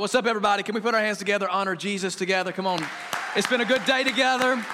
what's up, everybody? Can we put our hands together, honor Jesus together? Come on. It's been a good day together.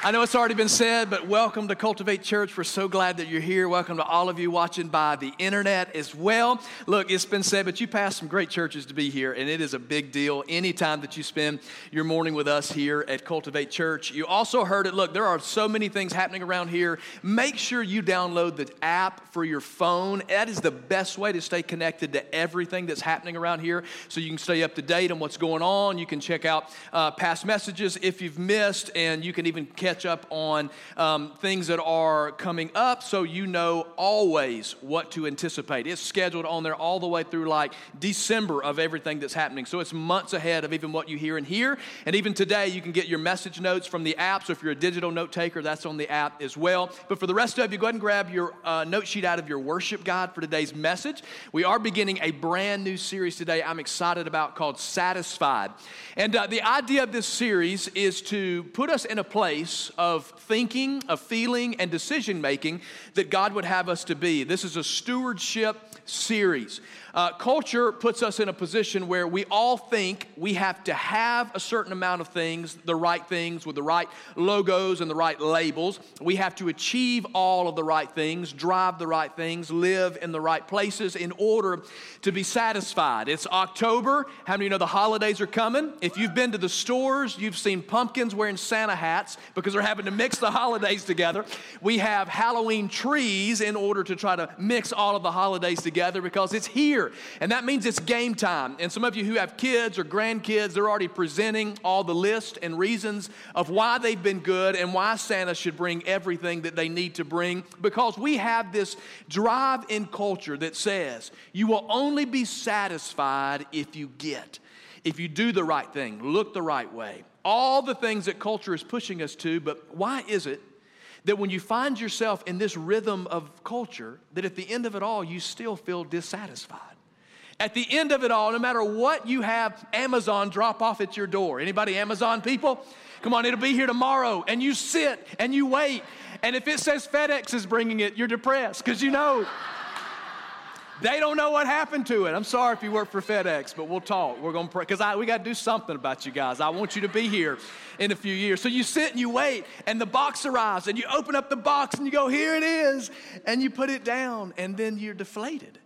I know it's already been said, but welcome to Cultivate Church. We're so glad that you're here. Welcome to all of you watching by the internet as well. Look, it's been said, but you passed some great churches to be here, and it is a big deal anytime that you spend your morning with us here at Cultivate Church. You also heard it. Look, there are so many things happening around here. Make sure you download the app for your phone. That is the best way to stay connected to everything that's happening around here so you can stay up to date on what's going on. You can check out uh, past messages if you've missed, and you can even catch catch up on um, things that are coming up so you know always what to anticipate. It's scheduled on there all the way through like December of everything that's happening. So it's months ahead of even what you hear and hear. And even today, you can get your message notes from the app. So if you're a digital note taker, that's on the app as well. But for the rest of you, go ahead and grab your uh, note sheet out of your worship guide for today's message. We are beginning a brand new series today I'm excited about called Satisfied. And uh, the idea of this series is to put us in a place of thinking, of feeling, and decision making that God would have us to be. This is a stewardship series. Uh, culture puts us in a position where we all think we have to have a certain amount of things, the right things, with the right logos and the right labels. We have to achieve all of the right things, drive the right things, live in the right places in order to be satisfied. It's October. How many you know the holidays are coming? If you've been to the stores, you've seen pumpkins wearing Santa hats because they're having to mix the holidays together. We have Halloween trees in order to try to mix all of the holidays together because it's here here. And that means it's game time. And some of you who have kids or grandkids, they're already presenting all the list and reasons of why they've been good and why Santa should bring everything that they need to bring. Because we have this drive in culture that says you will only be satisfied if you get, if you do the right thing, look the right way. All the things that culture is pushing us to, but why is it that when you find yourself in this rhythm of culture, that at the end of it all, you still feel dissatisfied. At the end of it all, no matter what you have Amazon drop off at your door. Anybody Amazon people? Come on, it'll be here tomorrow. And you sit and you wait. And if it says FedEx is bringing it, you're depressed because you know they don't know what happened to it. I'm sorry if you work for FedEx, but we'll talk. We're going to pray because we got to do something about you guys. I want you to be here in a few years. So you sit and you wait, and the box arrives, and you open up the box and you go, Here it is. And you put it down, and then you're deflated.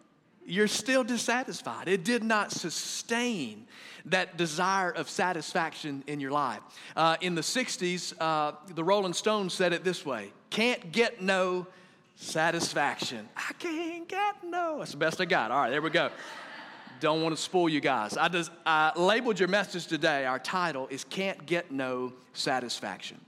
You're still dissatisfied. It did not sustain that desire of satisfaction in your life. Uh, in the 60s, uh, the Rolling Stones said it this way Can't get no satisfaction. I can't get no. That's the best I got. All right, there we go. Don't want to spoil you guys. I just I labeled your message today. Our title is Can't Get No Satisfaction.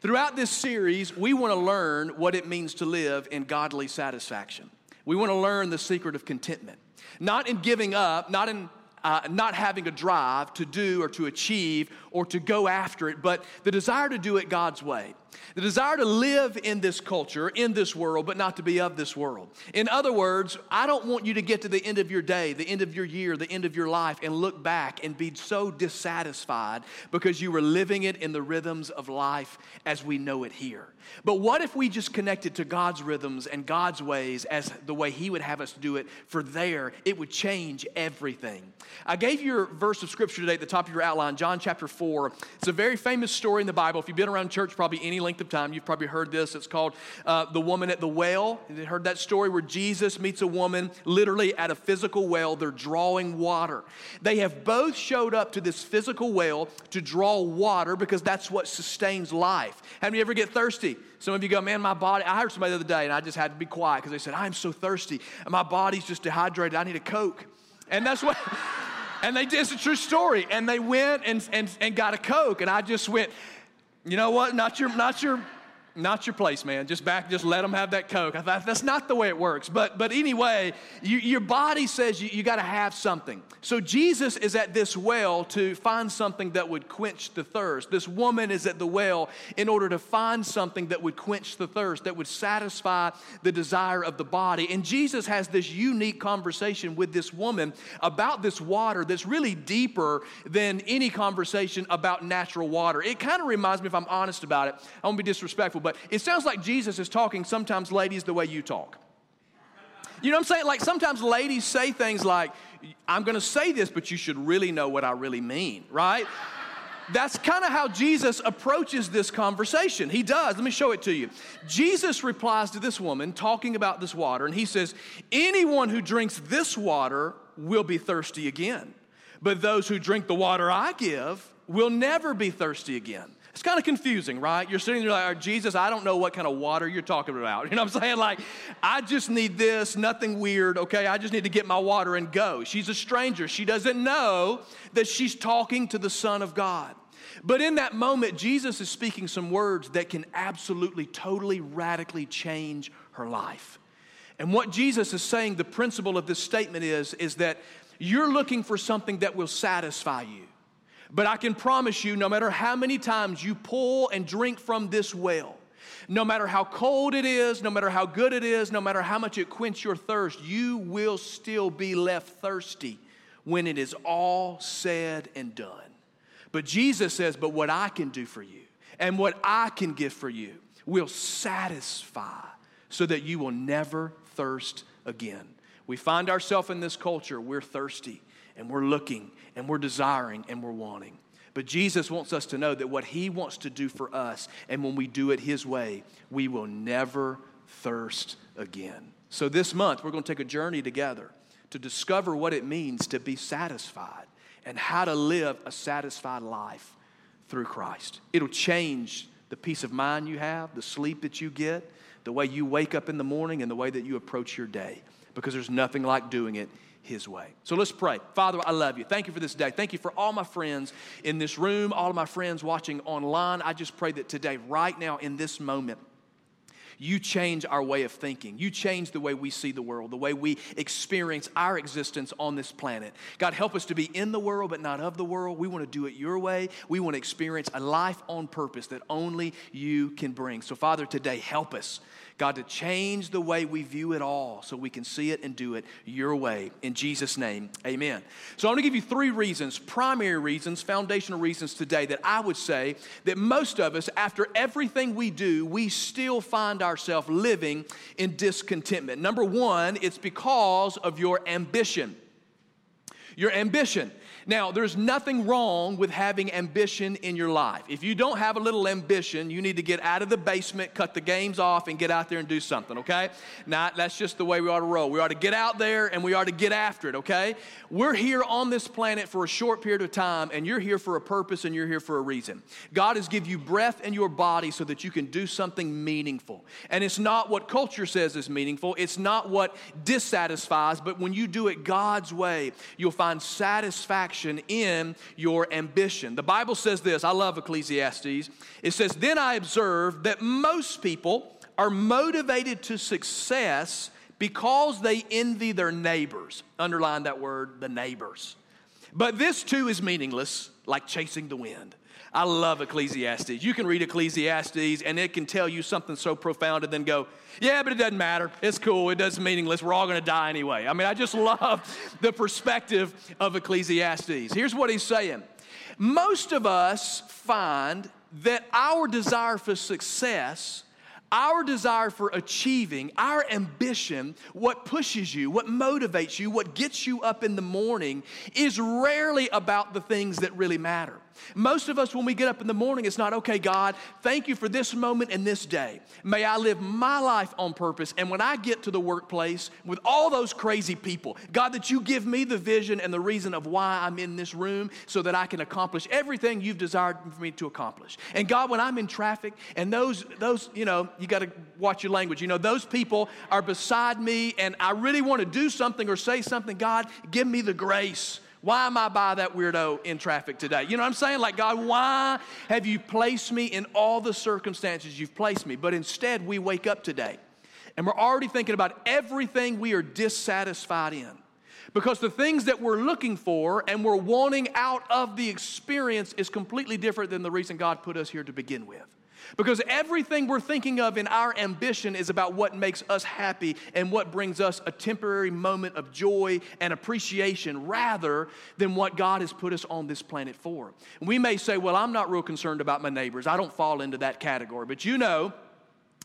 Throughout this series, we want to learn what it means to live in godly satisfaction. We want to learn the secret of contentment. Not in giving up, not in uh, not having a drive to do or to achieve or to go after it, but the desire to do it God's way. The desire to live in this culture, in this world, but not to be of this world. In other words, I don't want you to get to the end of your day, the end of your year, the end of your life, and look back and be so dissatisfied because you were living it in the rhythms of life as we know it here. But what if we just connected to God's rhythms and God's ways as the way He would have us do it for there? It would change everything. I gave you a verse of scripture today at the top of your outline, John chapter 4. It's a very famous story in the Bible. If you've been around church probably any length of time, you've probably heard this. It's called uh, The Woman at the Well. You heard that story where Jesus meets a woman literally at a physical well. They're drawing water. They have both showed up to this physical well to draw water because that's what sustains life. Have you ever get thirsty? Some of you go, man, my body. I heard somebody the other day, and I just had to be quiet because they said, I'm so thirsty, my body's just dehydrated. I need a Coke. And that's what. and they did. It's a true story. And they went and, and, and got a Coke. And I just went, you know what? Not your, not your, not your place, man. Just back, just let them have that Coke. I thought that's not the way it works. But, but anyway, you, your body says you, you got to have something. So Jesus is at this well to find something that would quench the thirst. This woman is at the well in order to find something that would quench the thirst, that would satisfy the desire of the body. And Jesus has this unique conversation with this woman about this water that's really deeper than any conversation about natural water. It kind of reminds me, if I'm honest about it, I won't be disrespectful but it sounds like Jesus is talking sometimes, ladies, the way you talk. You know what I'm saying? Like sometimes ladies say things like, I'm gonna say this, but you should really know what I really mean, right? That's kind of how Jesus approaches this conversation. He does. Let me show it to you. Jesus replies to this woman talking about this water, and he says, Anyone who drinks this water will be thirsty again. But those who drink the water I give will never be thirsty again. It's kind of confusing, right? You're sitting there like, oh, Jesus, I don't know what kind of water you're talking about. You know what I'm saying? Like, I just need this, nothing weird, okay? I just need to get my water and go. She's a stranger. She doesn't know that she's talking to the Son of God. But in that moment, Jesus is speaking some words that can absolutely, totally, radically change her life. And what Jesus is saying, the principle of this statement is, is that you're looking for something that will satisfy you. But I can promise you, no matter how many times you pull and drink from this well, no matter how cold it is, no matter how good it is, no matter how much it quench your thirst, you will still be left thirsty when it is all said and done. But Jesus says, But what I can do for you and what I can give for you will satisfy so that you will never thirst again. We find ourselves in this culture, we're thirsty and we're looking and we're desiring and we're wanting. But Jesus wants us to know that what He wants to do for us, and when we do it His way, we will never thirst again. So this month, we're going to take a journey together to discover what it means to be satisfied and how to live a satisfied life through Christ. It'll change the peace of mind you have, the sleep that you get, the way you wake up in the morning, and the way that you approach your day because there's nothing like doing it his way. So let's pray. Father, I love you. Thank you for this day. Thank you for all my friends in this room, all of my friends watching online. I just pray that today, right now, in this moment, you change our way of thinking. You change the way we see the world, the way we experience our existence on this planet. God, help us to be in the world, but not of the world. We want to do it your way. We want to experience a life on purpose that only you can bring. So, Father, today, help us God, to change the way we view it all so we can see it and do it your way. In Jesus' name, amen. So I'm going to give you three reasons, primary reasons, foundational reasons today that I would say that most of us, after everything we do, we still find ourselves living in discontentment. Number one, it's because of your ambition. Your ambition. Now, there's nothing wrong with having ambition in your life. If you don't have a little ambition, you need to get out of the basement, cut the games off, and get out there and do something, okay? Now, that's just the way we ought to roll. We ought to get out there and we ought to get after it, okay? We're here on this planet for a short period of time, and you're here for a purpose and you're here for a reason. God has given you breath in your body so that you can do something meaningful. And it's not what culture says is meaningful, it's not what dissatisfies, but when you do it God's way, you'll find satisfaction in your ambition. The Bible says this, I love Ecclesiastes. It says, Then I observed that most people are motivated to success because they envy their neighbors. Underline that word, the neighbors. But this too is meaningless, like chasing the wind. I love Ecclesiastes. You can read Ecclesiastes and it can tell you something so profound and then go, yeah, but it doesn't matter. It's cool. It doesn't meaningless. We're all going to die anyway. I mean, I just love the perspective of Ecclesiastes. Here's what he's saying Most of us find that our desire for success our desire for achieving, our ambition, what pushes you, what motivates you, what gets you up in the morning is rarely about the things that really matter. Most of us, when we get up in the morning, it's not, okay, God, thank you for this moment and this day. May I live my life on purpose. And when I get to the workplace with all those crazy people, God, that you give me the vision and the reason of why I'm in this room so that I can accomplish everything you've desired for me to accomplish. And God, when I'm in traffic and those, those, you know, you got to watch your language. You know, those people are beside me and I really want to do something or say something. God, give me the grace why am I by that weirdo in traffic today? You know what I'm saying? Like, God, why have you placed me in all the circumstances you've placed me? But instead, we wake up today and we're already thinking about everything we are dissatisfied in. Because the things that we're looking for and we're wanting out of the experience is completely different than the reason God put us here to begin with. Because everything we're thinking of in our ambition is about what makes us happy and what brings us a temporary moment of joy and appreciation rather than what God has put us on this planet for. We may say, Well, I'm not real concerned about my neighbors. I don't fall into that category. But you know,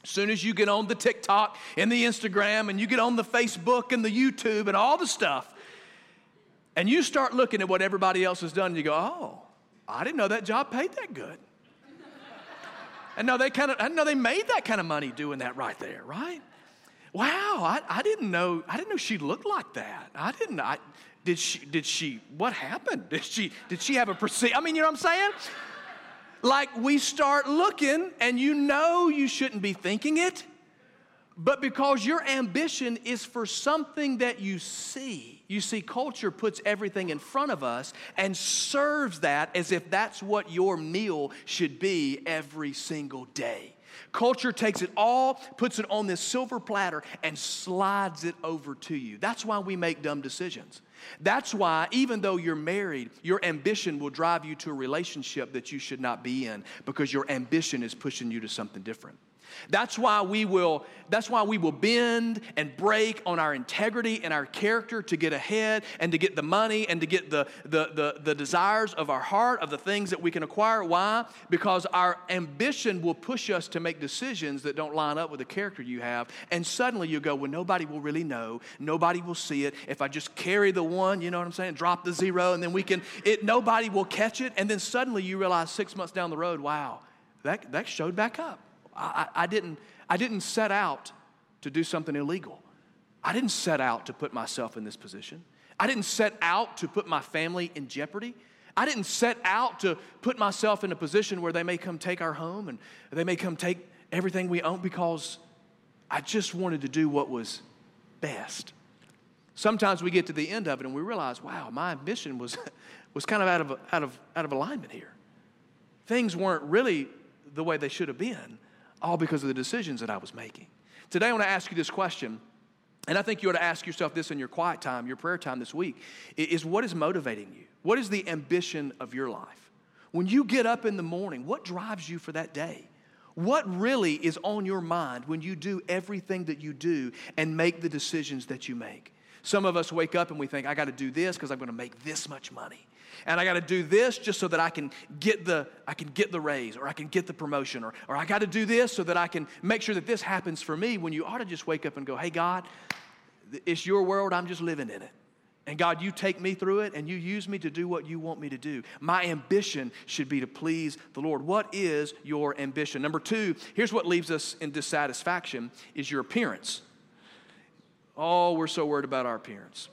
as soon as you get on the TikTok and the Instagram and you get on the Facebook and the YouTube and all the stuff, And you start looking at what everybody else has done and you go, oh, I didn't know that job paid that good. And no, they kind of, I know they made that kind of money doing that right there, right? Wow, I, I didn't know, I didn't know she looked like that. I didn't, I, did she, did she, what happened? Did she, did she have a procedure? I mean, you know what I'm saying? Like we start looking and you know you shouldn't be thinking it, but because your ambition is for something that you see. You see, culture puts everything in front of us and serves that as if that's what your meal should be every single day. Culture takes it all, puts it on this silver platter, and slides it over to you. That's why we make dumb decisions. That's why, even though you're married, your ambition will drive you to a relationship that you should not be in because your ambition is pushing you to something different. That's why we will that's why we will bend and break on our integrity and our character to get ahead and to get the money and to get the, the, the, the desires of our heart, of the things that we can acquire. Why? Because our ambition will push us to make decisions that don't line up with the character you have. And suddenly you go, well, nobody will really know. Nobody will see it. If I just carry the one, you know what I'm saying? Drop the zero, and then we can, it nobody will catch it. And then suddenly you realize six months down the road, wow, that, that showed back up. I, I, didn't, I didn't set out to do something illegal. I didn't set out to put myself in this position. I didn't set out to put my family in jeopardy. I didn't set out to put myself in a position where they may come take our home and they may come take everything we own because I just wanted to do what was best. Sometimes we get to the end of it and we realize, wow, my mission was, was kind of out of, out, of, out of alignment here. Things weren't really the way they should have been all because of the decisions that I was making. Today, I want to ask you this question, and I think you ought to ask yourself this in your quiet time, your prayer time this week is what is motivating you? What is the ambition of your life? When you get up in the morning, what drives you for that day? What really is on your mind when you do everything that you do and make the decisions that you make? Some of us wake up and we think, I got to do this because I'm going to make this much money and I got to do this just so that I can get the I can get the raise or I can get the promotion or, or I got to do this so that I can make sure that this happens for me when you ought to just wake up and go, "Hey God, it's your world, I'm just living in it." And God, you take me through it and you use me to do what you want me to do. My ambition should be to please the Lord. What is your ambition? Number 2, here's what leaves us in dissatisfaction is your appearance. Oh, we're so worried about our appearance.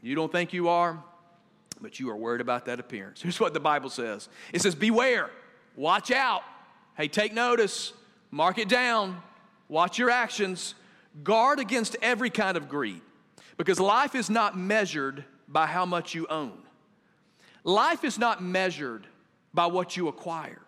You don't think you are? But you are worried about that appearance. Here's what the Bible says it says, Beware, watch out. Hey, take notice, mark it down, watch your actions, guard against every kind of greed, because life is not measured by how much you own. Life is not measured by what you acquire.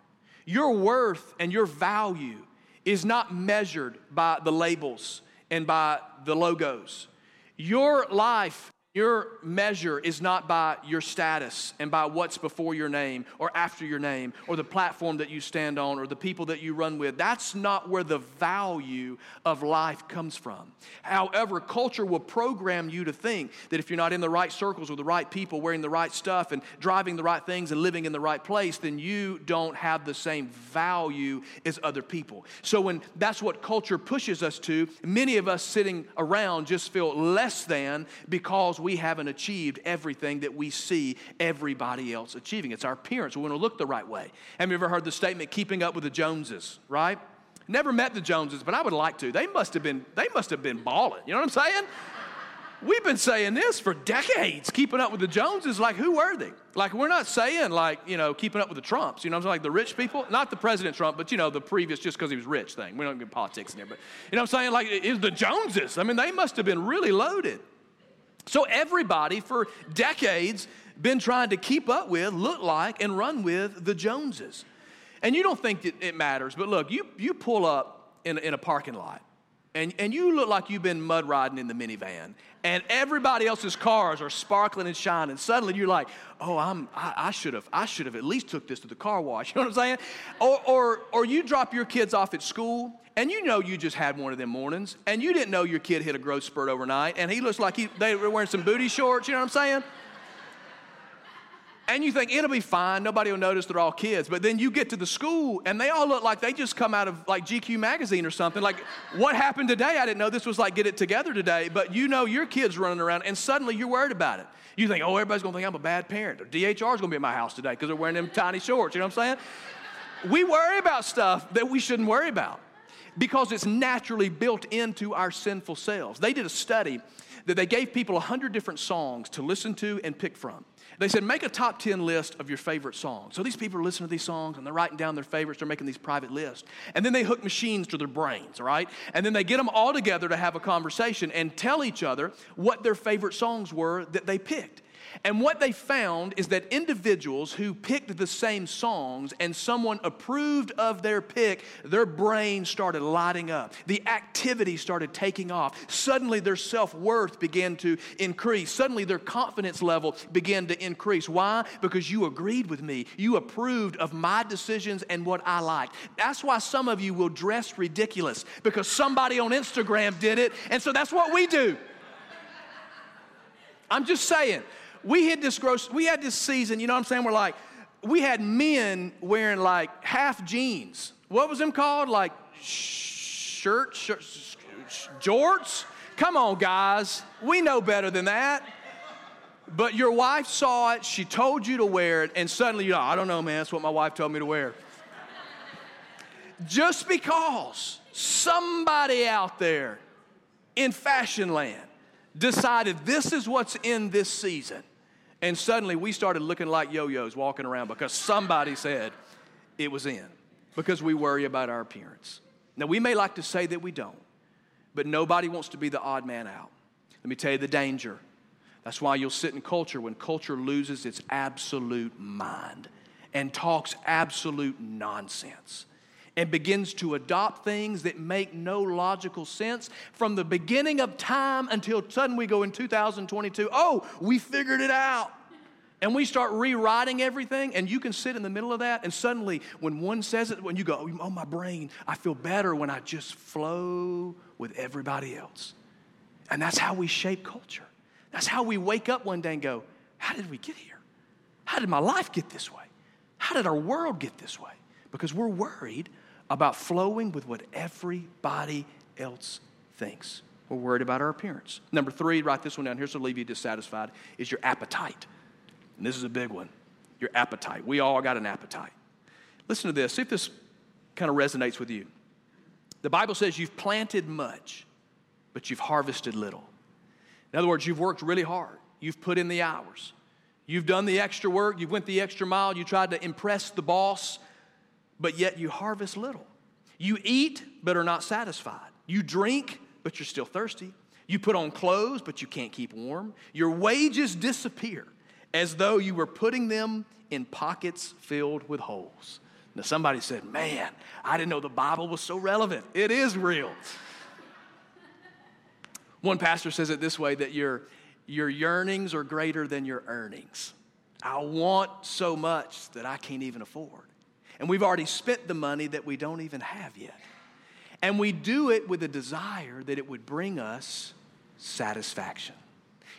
Your worth and your value is not measured by the labels and by the logos. Your life your measure is not by your status and by what's before your name or after your name or the platform that you stand on or the people that you run with. That's not where the value of life comes from. However, culture will program you to think that if you're not in the right circles with the right people, wearing the right stuff and driving the right things and living in the right place, then you don't have the same value as other people. So, when that's what culture pushes us to, many of us sitting around just feel less than because we haven't achieved everything that we see everybody else achieving. It's our appearance. We want to look the right way. Have you ever heard the statement, keeping up with the Joneses, right? Never met the Joneses, but I would like to. They must have been, they must have been balling. You know what I'm saying? We've been saying this for decades, keeping up with the Joneses. Like, who were they? Like, we're not saying, like, you know, keeping up with the Trumps, you know I'm saying? Like the rich people. Not the President Trump, but, you know, the previous just because he was rich thing. We don't get politics in here, but, you know I'm saying? Like, it was the Joneses. I mean, they must have been really loaded. So everybody for decades been trying to keep up with, look like, and run with the Joneses. And you don't think that it matters, but look, you, you pull up in, in a parking lot and, and you look like you've been mud riding in the minivan and everybody else's cars are sparkling and shining. Suddenly you're like oh i'm i, I should have i should have at least took this to the car wash. You know what i'm saying? Or, or or you drop your kids off at school and you know you just had one of them mornings and you didn't know your kid hit a growth spurt overnight and he looks like he, they were wearing some booty shorts you know what i'm saying And you think it'll be fine, nobody will notice they're all kids. But then you get to the school and they all look like they just come out of like GQ magazine or something. Like, what happened today? I didn't know this was like get it together today. But you know your kid's running around and suddenly you're worried about it. You think, oh, everybody's gonna think I'm a bad parent. Or DHR's gonna be at my house today because they're wearing them tiny shorts. You know what I'm saying? We worry about stuff that we shouldn't worry about because it's naturally built into our sinful selves. They did a study that they gave people 100 different songs to listen to and pick from. They said, make a top 10 list of your favorite songs. So these people are listening to these songs and they're writing down their favorites. They're making these private lists. And then they hook machines to their brains, all right? And then they get them all together to have a conversation and tell each other what their favorite songs were that they picked. And what they found is that individuals who picked the same songs and someone approved of their pick, their brain started lighting up. The activity started taking off. Suddenly their self worth began to increase. Suddenly their confidence level began to increase. Why? Because you agreed with me. You approved of my decisions and what I liked. That's why some of you will dress ridiculous because somebody on Instagram did it. And so that's what we do. I'm just saying we had this gross, we had this season, you know what I'm saying? We're like, we had men wearing like half jeans. What was them called? Like shirts, shirts, jorts? Come on, guys. We know better than that. But your wife saw it, she told you to wear it, and suddenly you're like, I don't know, man, that's what my wife told me to wear. Just because somebody out there in fashion land decided this is what's in this season, and suddenly we started looking like yo yo's walking around because somebody said it was in, because we worry about our appearance. Now, we may like to say that we don't, but nobody wants to be the odd man out. Let me tell you the danger. That's why you'll sit in culture when culture loses its absolute mind and talks absolute nonsense and begins to adopt things that make no logical sense from the beginning of time until suddenly we go in 2022. Oh, we figured it out. And we start rewriting everything, and you can sit in the middle of that, and suddenly, when one says it, when you go, Oh, my brain, I feel better when I just flow with everybody else. And that's how we shape culture. That's how we wake up one day and go, How did we get here? How did my life get this way? How did our world get this way? Because we're worried about flowing with what everybody else thinks. We're worried about our appearance. Number three, write this one down. Here's to leave you dissatisfied, is your appetite. And this is a big one your appetite. We all got an appetite. Listen to this, see if this kind of resonates with you. The Bible says you've planted much, but you've harvested little. In other words, you've worked really hard, you've put in the hours. You've done the extra work, you've went the extra mile, you tried to impress the boss, but yet you harvest little. You eat, but are not satisfied. You drink, but you're still thirsty. You put on clothes, but you can't keep warm. Your wages disappear as though you were putting them in pockets filled with holes. Now, somebody said, Man, I didn't know the Bible was so relevant. It is real. One pastor says it this way that your, your yearnings are greater than your earnings. I want so much that I can't even afford. And we've already spent the money that we don't even have yet. And we do it with a desire that it would bring us satisfaction.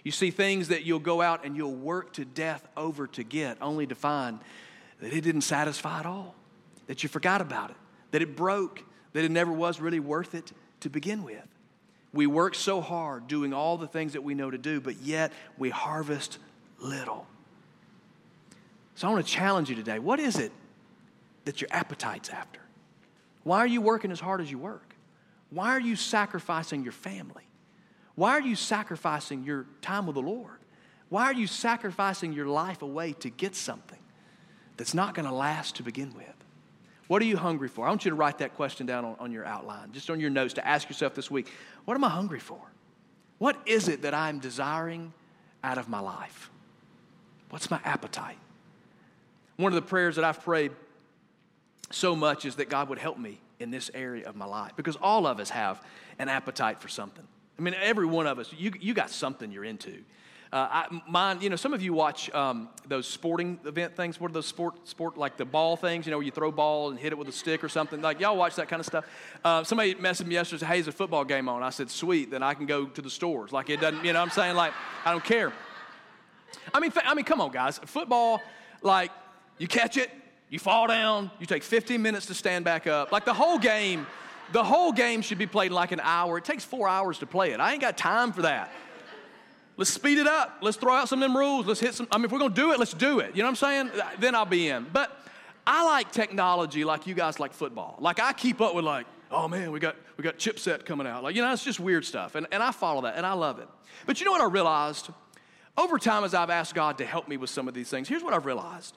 You see things that you'll go out and you'll work to death over to get, only to find that it didn't satisfy at all, that you forgot about it, that it broke, that it never was really worth it to begin with. We work so hard doing all the things that we know to do, but yet we harvest little. So I want to challenge you today. What is it that your appetite's after? Why are you working as hard as you work? Why are you sacrificing your family? Why are you sacrificing your time with the Lord? Why are you sacrificing your life away to get something that's not going to last to begin with? What are you hungry for? I want you to write that question down on, on your outline, just on your notes to ask yourself this week what am I hungry for? What is it that I'm desiring out of my life? What's my appetite? One of the prayers that I've prayed so much is that God would help me in this area of my life because all of us have an appetite for something. I mean, every one of us, you, you got something you're into. Uh, I, mine, you know, some of you watch um, those sporting event things. What are those sport, sport like the ball things? You know, where you throw ball and hit it with a stick or something. Like y'all watch that kind of stuff. Uh, somebody messaged me yesterday. Said, hey, there's a football game on. I said, sweet. Then I can go to the stores. Like it doesn't. You know, I'm saying like I don't care. I mean, I mean, come on, guys. Football, like, you catch it, you fall down, you take 15 minutes to stand back up. Like the whole game, the whole game should be played like an hour. It takes four hours to play it. I ain't got time for that. Let's speed it up. Let's throw out some of them rules. Let's hit some. I mean, if we're gonna do it, let's do it. You know what I'm saying? Then I'll be in. But I like technology like you guys like football. Like I keep up with like, oh man, we got we got chipset coming out. Like, you know, it's just weird stuff. And, and I follow that and I love it. But you know what I realized? Over time, as I've asked God to help me with some of these things, here's what I've realized.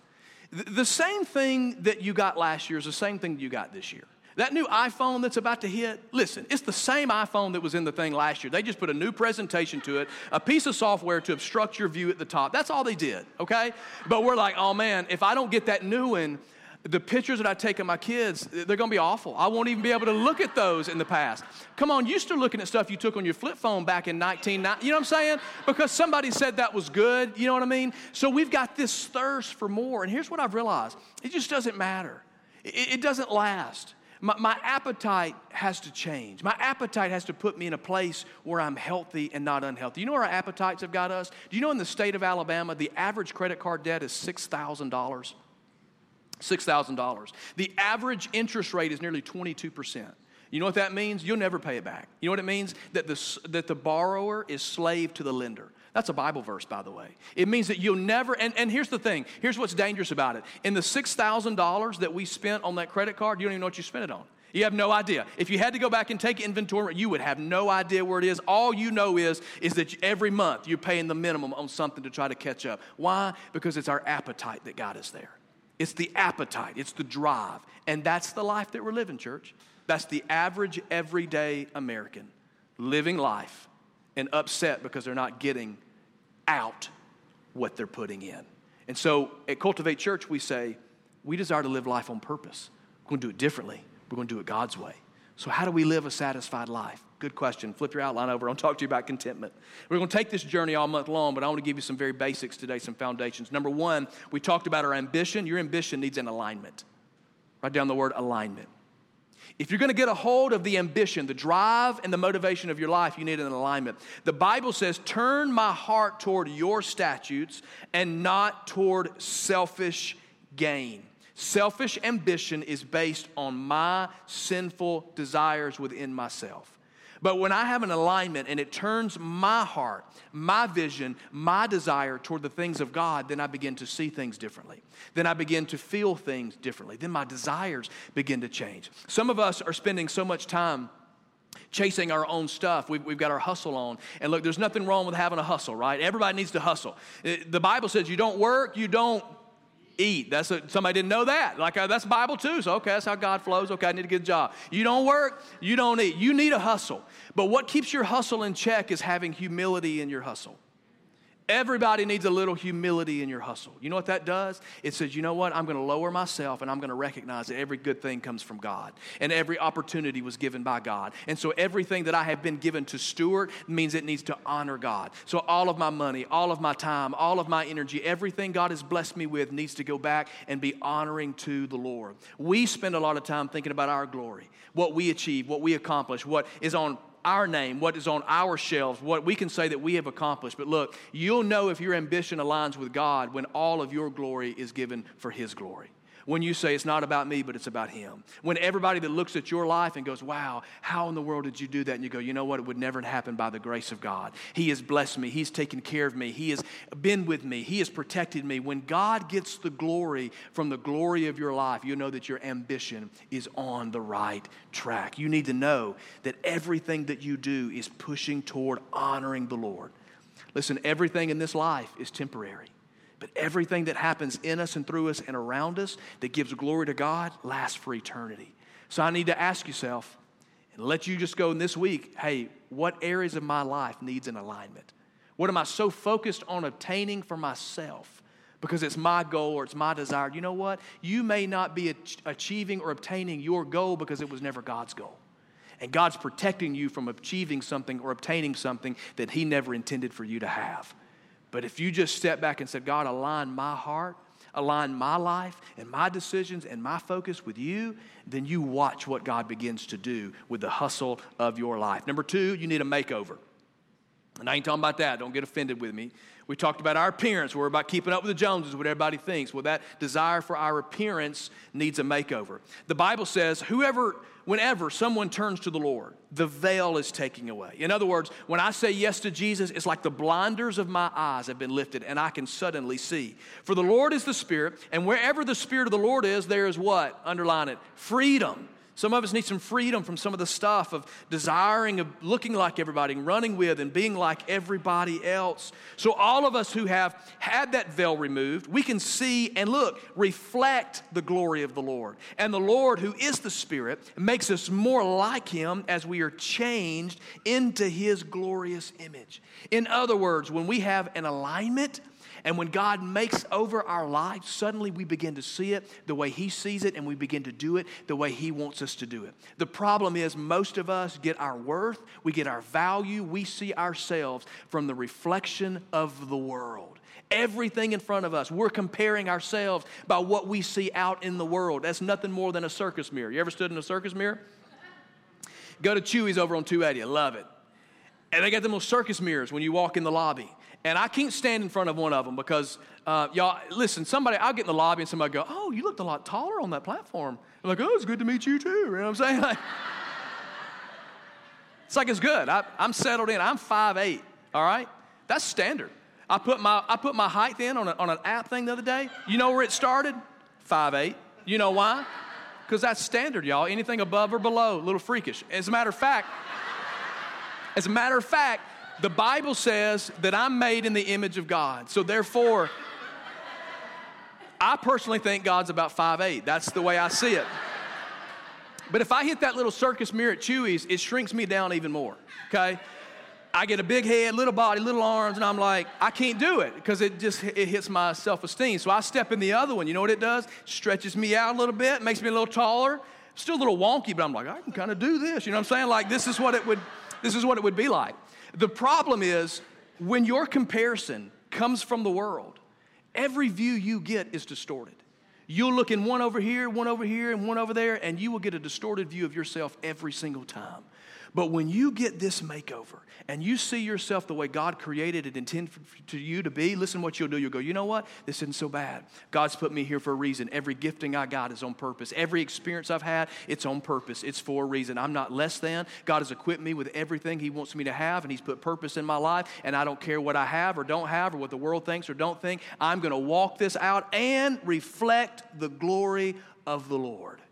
The same thing that you got last year is the same thing you got this year. That new iPhone that's about to hit, listen, it's the same iPhone that was in the thing last year. They just put a new presentation to it, a piece of software to obstruct your view at the top. That's all they did, okay? But we're like, oh man, if I don't get that new one, the pictures that I take of my kids, they're gonna be awful. I won't even be able to look at those in the past. Come on, you still looking at stuff you took on your flip phone back in 1990, you know what I'm saying? Because somebody said that was good, you know what I mean? So we've got this thirst for more. And here's what I've realized it just doesn't matter, it, it doesn't last. My, my appetite has to change. My appetite has to put me in a place where I'm healthy and not unhealthy. You know where our appetites have got us? Do you know in the state of Alabama, the average credit card debt is $6,000? $6,000. The average interest rate is nearly 22%. You know what that means? You'll never pay it back. You know what it means? That the, that the borrower is slave to the lender. That's a Bible verse, by the way. It means that you'll never, and, and here's the thing here's what's dangerous about it. In the $6,000 that we spent on that credit card, you don't even know what you spent it on. You have no idea. If you had to go back and take inventory, you would have no idea where it is. All you know is, is that every month you're paying the minimum on something to try to catch up. Why? Because it's our appetite that got us there. It's the appetite, it's the drive. And that's the life that we're living, church. That's the average, everyday American living life and upset because they're not getting out what they're putting in. And so at Cultivate Church, we say, we desire to live life on purpose. We're going to do it differently. We're going to do it God's way. So, how do we live a satisfied life? Good question. Flip your outline over. I'll talk to you about contentment. We're going to take this journey all month long, but I want to give you some very basics today, some foundations. Number one, we talked about our ambition. Your ambition needs an alignment. Write down the word alignment. If you're going to get a hold of the ambition, the drive, and the motivation of your life, you need an alignment. The Bible says, Turn my heart toward your statutes and not toward selfish gain. Selfish ambition is based on my sinful desires within myself. But when I have an alignment and it turns my heart, my vision, my desire toward the things of God, then I begin to see things differently. Then I begin to feel things differently. Then my desires begin to change. Some of us are spending so much time chasing our own stuff. We've, we've, got our hustle on. And look, there's nothing wrong with having a hustle, right? Everybody needs to hustle. Eh, the Bible says you don't work, you don't eat. That's a, somebody didn't know that. Like uh, that's Bible too. So okay, that's how God flows. Okay, I need to get a job. You don't work, you don't eat. You need a hustle. But what keeps your hustle in check is having humility in your hustle. Everybody needs a little humility in your hustle. You know what that does? It says, you know what? I'm going to lower myself and I'm going to recognize that every good thing comes from God and every opportunity was given by God. And so everything that I have been given to steward means it needs to honor God. So all of my money, all of my time, all of my energy, everything God has blessed me with needs to go back and be honoring to the Lord. We spend a lot of time thinking about our glory, what we achieve, what we accomplish, what is on our name, what is on our shelves, what we can say that we have accomplished. But look, you'll know if your ambition aligns with God when all of your glory is given for His glory. When you say it's not about me, but it's about Him. When everybody that looks at your life and goes, wow, how in the world did you do that? And you go, you know what? It would never happen by the grace of God. He has blessed me. He's taken care of me. He has been with me. He has protected me. When God gets the glory from the glory of your life, you know that your ambition is on the right track. You need to know that everything that you do is pushing toward honoring the Lord. Listen, everything in this life is temporary. But everything that happens in us and through us and around us that gives glory to God lasts for eternity. So I need to ask yourself and let you just go in this week hey, what areas of my life needs an alignment? What am I so focused on obtaining for myself? Because it's my goal or it's my desire. You know what? You may not be achieving or obtaining your goal because it was never God's goal. And God's protecting you from achieving something or obtaining something that He never intended for you to have. But if you just step back and said, God, align my heart, align my life and my decisions and my focus with you, then you watch what God begins to do with the hustle of your life. Number two, you need a makeover. And I ain't talking about that. Don't get offended with me. We talked about our appearance. We're about keeping up with the Joneses, what everybody thinks. Well, that desire for our appearance needs a makeover. The Bible says, whoever, whenever someone turns to the Lord, the veil is taking away. In other words, when I say yes to Jesus, it's like the blinders of my eyes have been lifted and I can suddenly see. For the Lord is the Spirit, and wherever the Spirit of the Lord is, there is what? Underline it freedom. Some of us need some freedom from some of the stuff of desiring of looking like everybody and running with and being like everybody else. So, all of us who have had that veil removed, we can see and look, reflect the glory of the Lord. And the Lord, who is the Spirit, makes us more like Him as we are changed into His glorious image. In other words, when we have an alignment, and when God makes over our lives, suddenly we begin to see it the way He sees it and we begin to do it the way He wants us to do it. The problem is, most of us get our worth, we get our value, we see ourselves from the reflection of the world. Everything in front of us, we're comparing ourselves by what we see out in the world. That's nothing more than a circus mirror. You ever stood in a circus mirror? Go to Chuy's over on 280. I love it. And they got them little circus mirrors when you walk in the lobby. And I can't stand in front of one of them because, uh, y'all, listen, somebody, I'll get in the lobby and somebody go, oh, you looked a lot taller on that platform. I'm like, oh, it's good to meet you too. You know what I'm saying? Like, it's like it's good. I, am settled in. I'm 5'8", all right? That's standard. I put my, I put my height in on, a, on an app thing the other day. You know where it started? 5'8". You know why? Because that's standard, y'all. Anything above or below, a little freakish. As a matter of fact, as a matter of fact, the Bible says that I'm made in the image of God. So therefore, I personally think God's about 5'8. That's the way I see it. But if I hit that little circus mirror at Chuy's, it shrinks me down even more, okay? I get a big head, little body, little arms, and I'm like, I can't do it because it just it hits my self-esteem. So I step in the other one. You know what it does? Stretches me out a little bit, makes me a little taller. Still a little wonky, but I'm like, I can kind of do this. You know what I'm saying? Like this is what it would this is what it would be like. The problem is when your comparison comes from the world, every view you get is distorted. You'll look in one over here, one over here, and one over there, and you will get a distorted view of yourself every single time. But when you get this makeover and you see yourself the way God created and intended to you to be, listen what you'll do. You'll go, you know what? This isn't so bad. God's put me here for a reason. Every gifting I got is on purpose. Every experience I've had, it's on purpose. It's for a reason. I'm not less than. God has equipped me with everything He wants me to have, and He's put purpose in my life. And I don't care what I have or don't have or what the world thinks or don't think. I'm going to walk this out and reflect the glory of the Lord.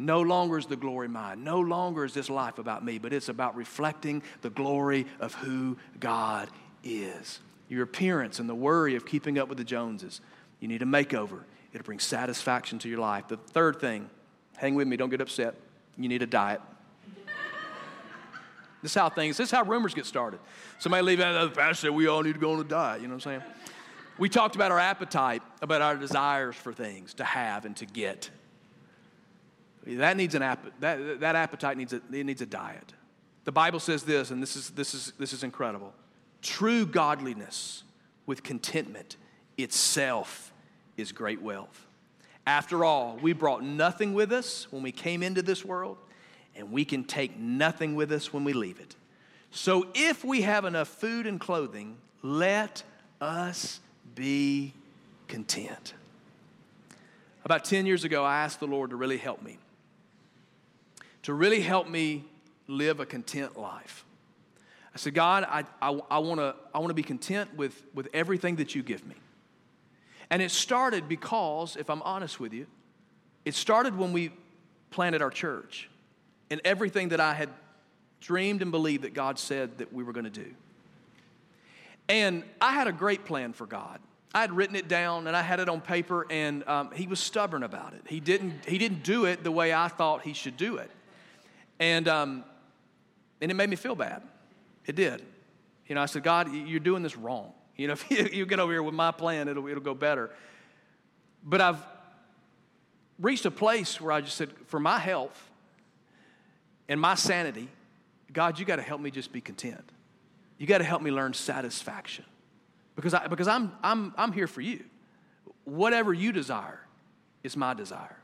No longer is the glory mine. No longer is this life about me, but it's about reflecting the glory of who God is. Your appearance and the worry of keeping up with the Joneses. You need a makeover. It'll bring satisfaction to your life. The third thing, hang with me, don't get upset. You need a diet. this is how things, this is how rumors get started. Somebody leave out, of the pastor we all need to go on a diet. You know what I'm saying? We talked about our appetite, about our desires for things to have and to get. That needs an app, that, that appetite needs a, it needs a diet. The Bible says this, and this is, this, is, this is incredible. True godliness with contentment itself is great wealth. After all, we brought nothing with us when we came into this world, and we can take nothing with us when we leave it. So if we have enough food and clothing, let us be content. About 10 years ago, I asked the Lord to really help me to really help me live a content life. I said, God, I, I, I want to I wanna be content with, with everything that you give me. And it started because, if I'm honest with you, it started when we planted our church and everything that I had dreamed and believed that God said that we were going to do. And I had a great plan for God. I had written it down and I had it on paper, and um, he was stubborn about it. He didn't, he didn't do it the way I thought he should do it. And, um, and it made me feel bad. It did. You know, I said, God, you're doing this wrong. You know, if you get over here with my plan, it'll, it'll go better. But I've reached a place where I just said, for my health and my sanity, God, you got to help me just be content. You got to help me learn satisfaction because, I, because I'm, I'm, I'm here for you. Whatever you desire is my desire.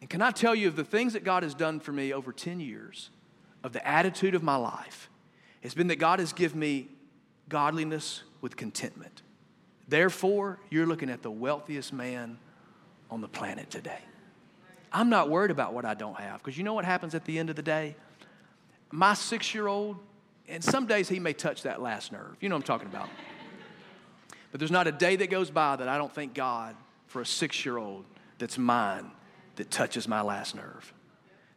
And can I tell you of the things that God has done for me over 10 years, of the attitude of my life, has been that God has given me godliness with contentment. Therefore, you're looking at the wealthiest man on the planet today. I'm not worried about what I don't have because you know what happens at the end of the day? My six year old, and some days he may touch that last nerve. You know what I'm talking about. But there's not a day that goes by that I don't thank God for a six year old that's mine that touches my last nerve.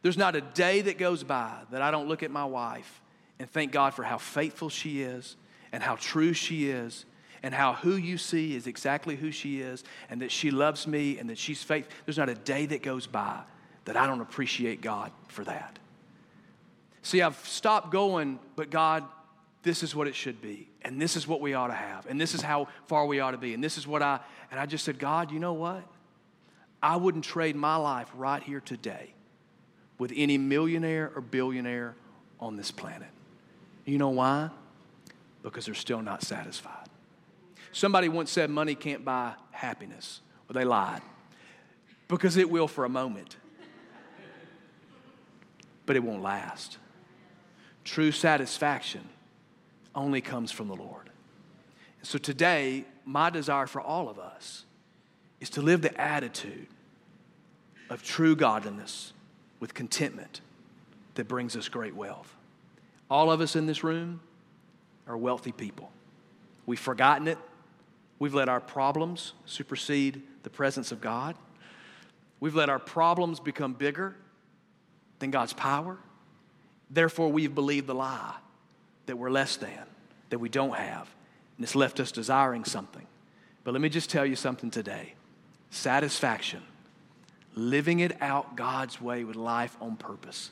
There's not a day that goes by that I don't look at my wife and thank God for how faithful she is and how true she is and how who you see is exactly who she is and that she loves me and that she's faithful. There's not a day that goes by that I don't appreciate God for that. See, I've stopped going, but God, this is what it should be. And this is what we ought to have. And this is how far we ought to be. And this is what I, and I just said, God, you know what? I wouldn't trade my life right here today with any millionaire or billionaire on this planet. You know why? Because they're still not satisfied. Somebody once said money can't buy happiness. Well, they lied. Because it will for a moment, but it won't last. True satisfaction only comes from the Lord. So today, my desire for all of us is to live the attitude of true godliness with contentment that brings us great wealth. All of us in this room are wealthy people. We've forgotten it. We've let our problems supersede the presence of God. We've let our problems become bigger than God's power. Therefore, we've believed the lie that we're less than, that we don't have, and it's left us desiring something. But let me just tell you something today satisfaction, living it out God's way with life on purpose,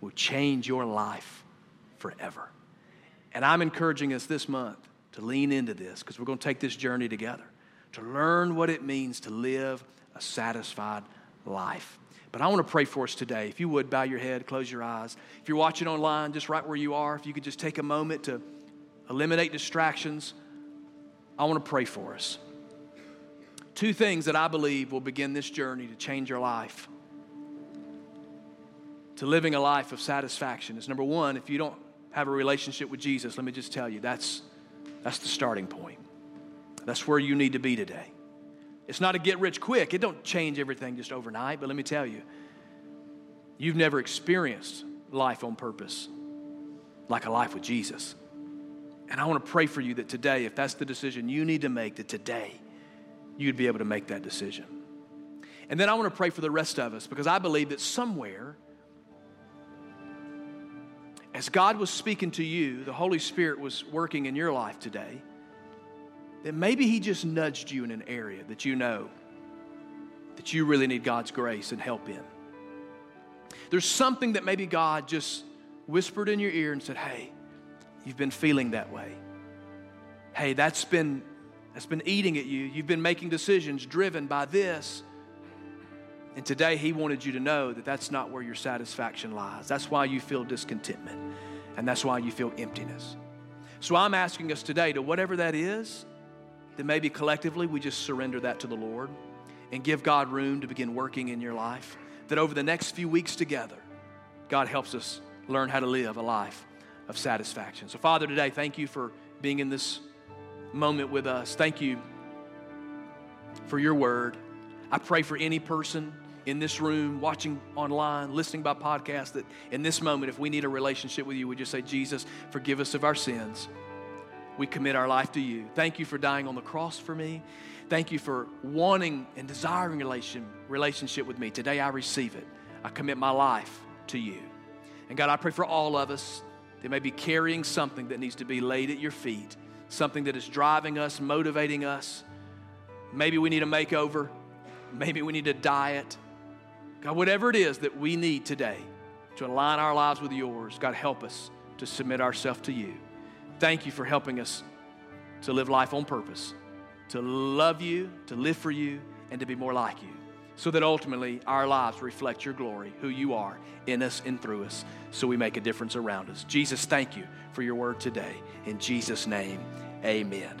will change your life forever. And I'm encouraging us this month to lean into this because we're going to take this journey together to learn what it means to live a satisfied life. But I want to pray for us today. If you would, bow your head, close your eyes. If you're watching online, just right where you are, if you could just take a moment to eliminate distractions, I want to pray for us. Two things that I believe will begin this journey to change your life, to living a life of satisfaction is number one, if you don't have a relationship with Jesus, let me just tell you that's, that's the starting point. That's where you need to be today. It's not a get rich quick. It don't change everything just overnight, but let me tell you, you've never experienced life on purpose like a life with Jesus. And I want to pray for you that today, if that's the decision you need to make, that today you'd be able to make that decision. And then I want to pray for the rest of us because I believe that somewhere, as God was speaking to you, the Holy Spirit was working in your life today that maybe He just nudged you in an area that you know that you really need God's grace and help in. There's something that maybe God just whispered in your ear and said, Hey, you've been feeling that way. Hey, that's been that's been eating at you. You've been making decisions driven by this. And today he wanted you to know that that's not where your satisfaction lies. That's why you feel discontentment. And that's why you feel emptiness. So I'm asking us today to whatever that is, then maybe collectively we just surrender that to the Lord and give God room to begin working in your life. That over the next few weeks together, God helps us learn how to live a life of satisfaction. So, Father, today, thank you for being in this moment with us. Thank you for your word. I pray for any person in this room, watching online, listening by podcast, that in this moment, if we need a relationship with you, we just say, Jesus, forgive us of our sins we commit our life to you. Thank you for dying on the cross for me. Thank you for wanting and desiring relation, relationship with me. Today I receive it. I commit my life to you. And God, I pray for all of us that may be carrying something that needs to be laid at your feet, something that is driving us, motivating us. Maybe we need a makeover. Maybe we need a diet. God, whatever it is that we need today to align our lives with yours, God, help us to submit ourselves to you. Thank you for helping us to live life on purpose, to love you, to live for you, and to be more like you, so that ultimately our lives reflect your glory, who you are in us and through us, so we make a difference around us. Jesus, thank you for your word today. In Jesus' name, amen.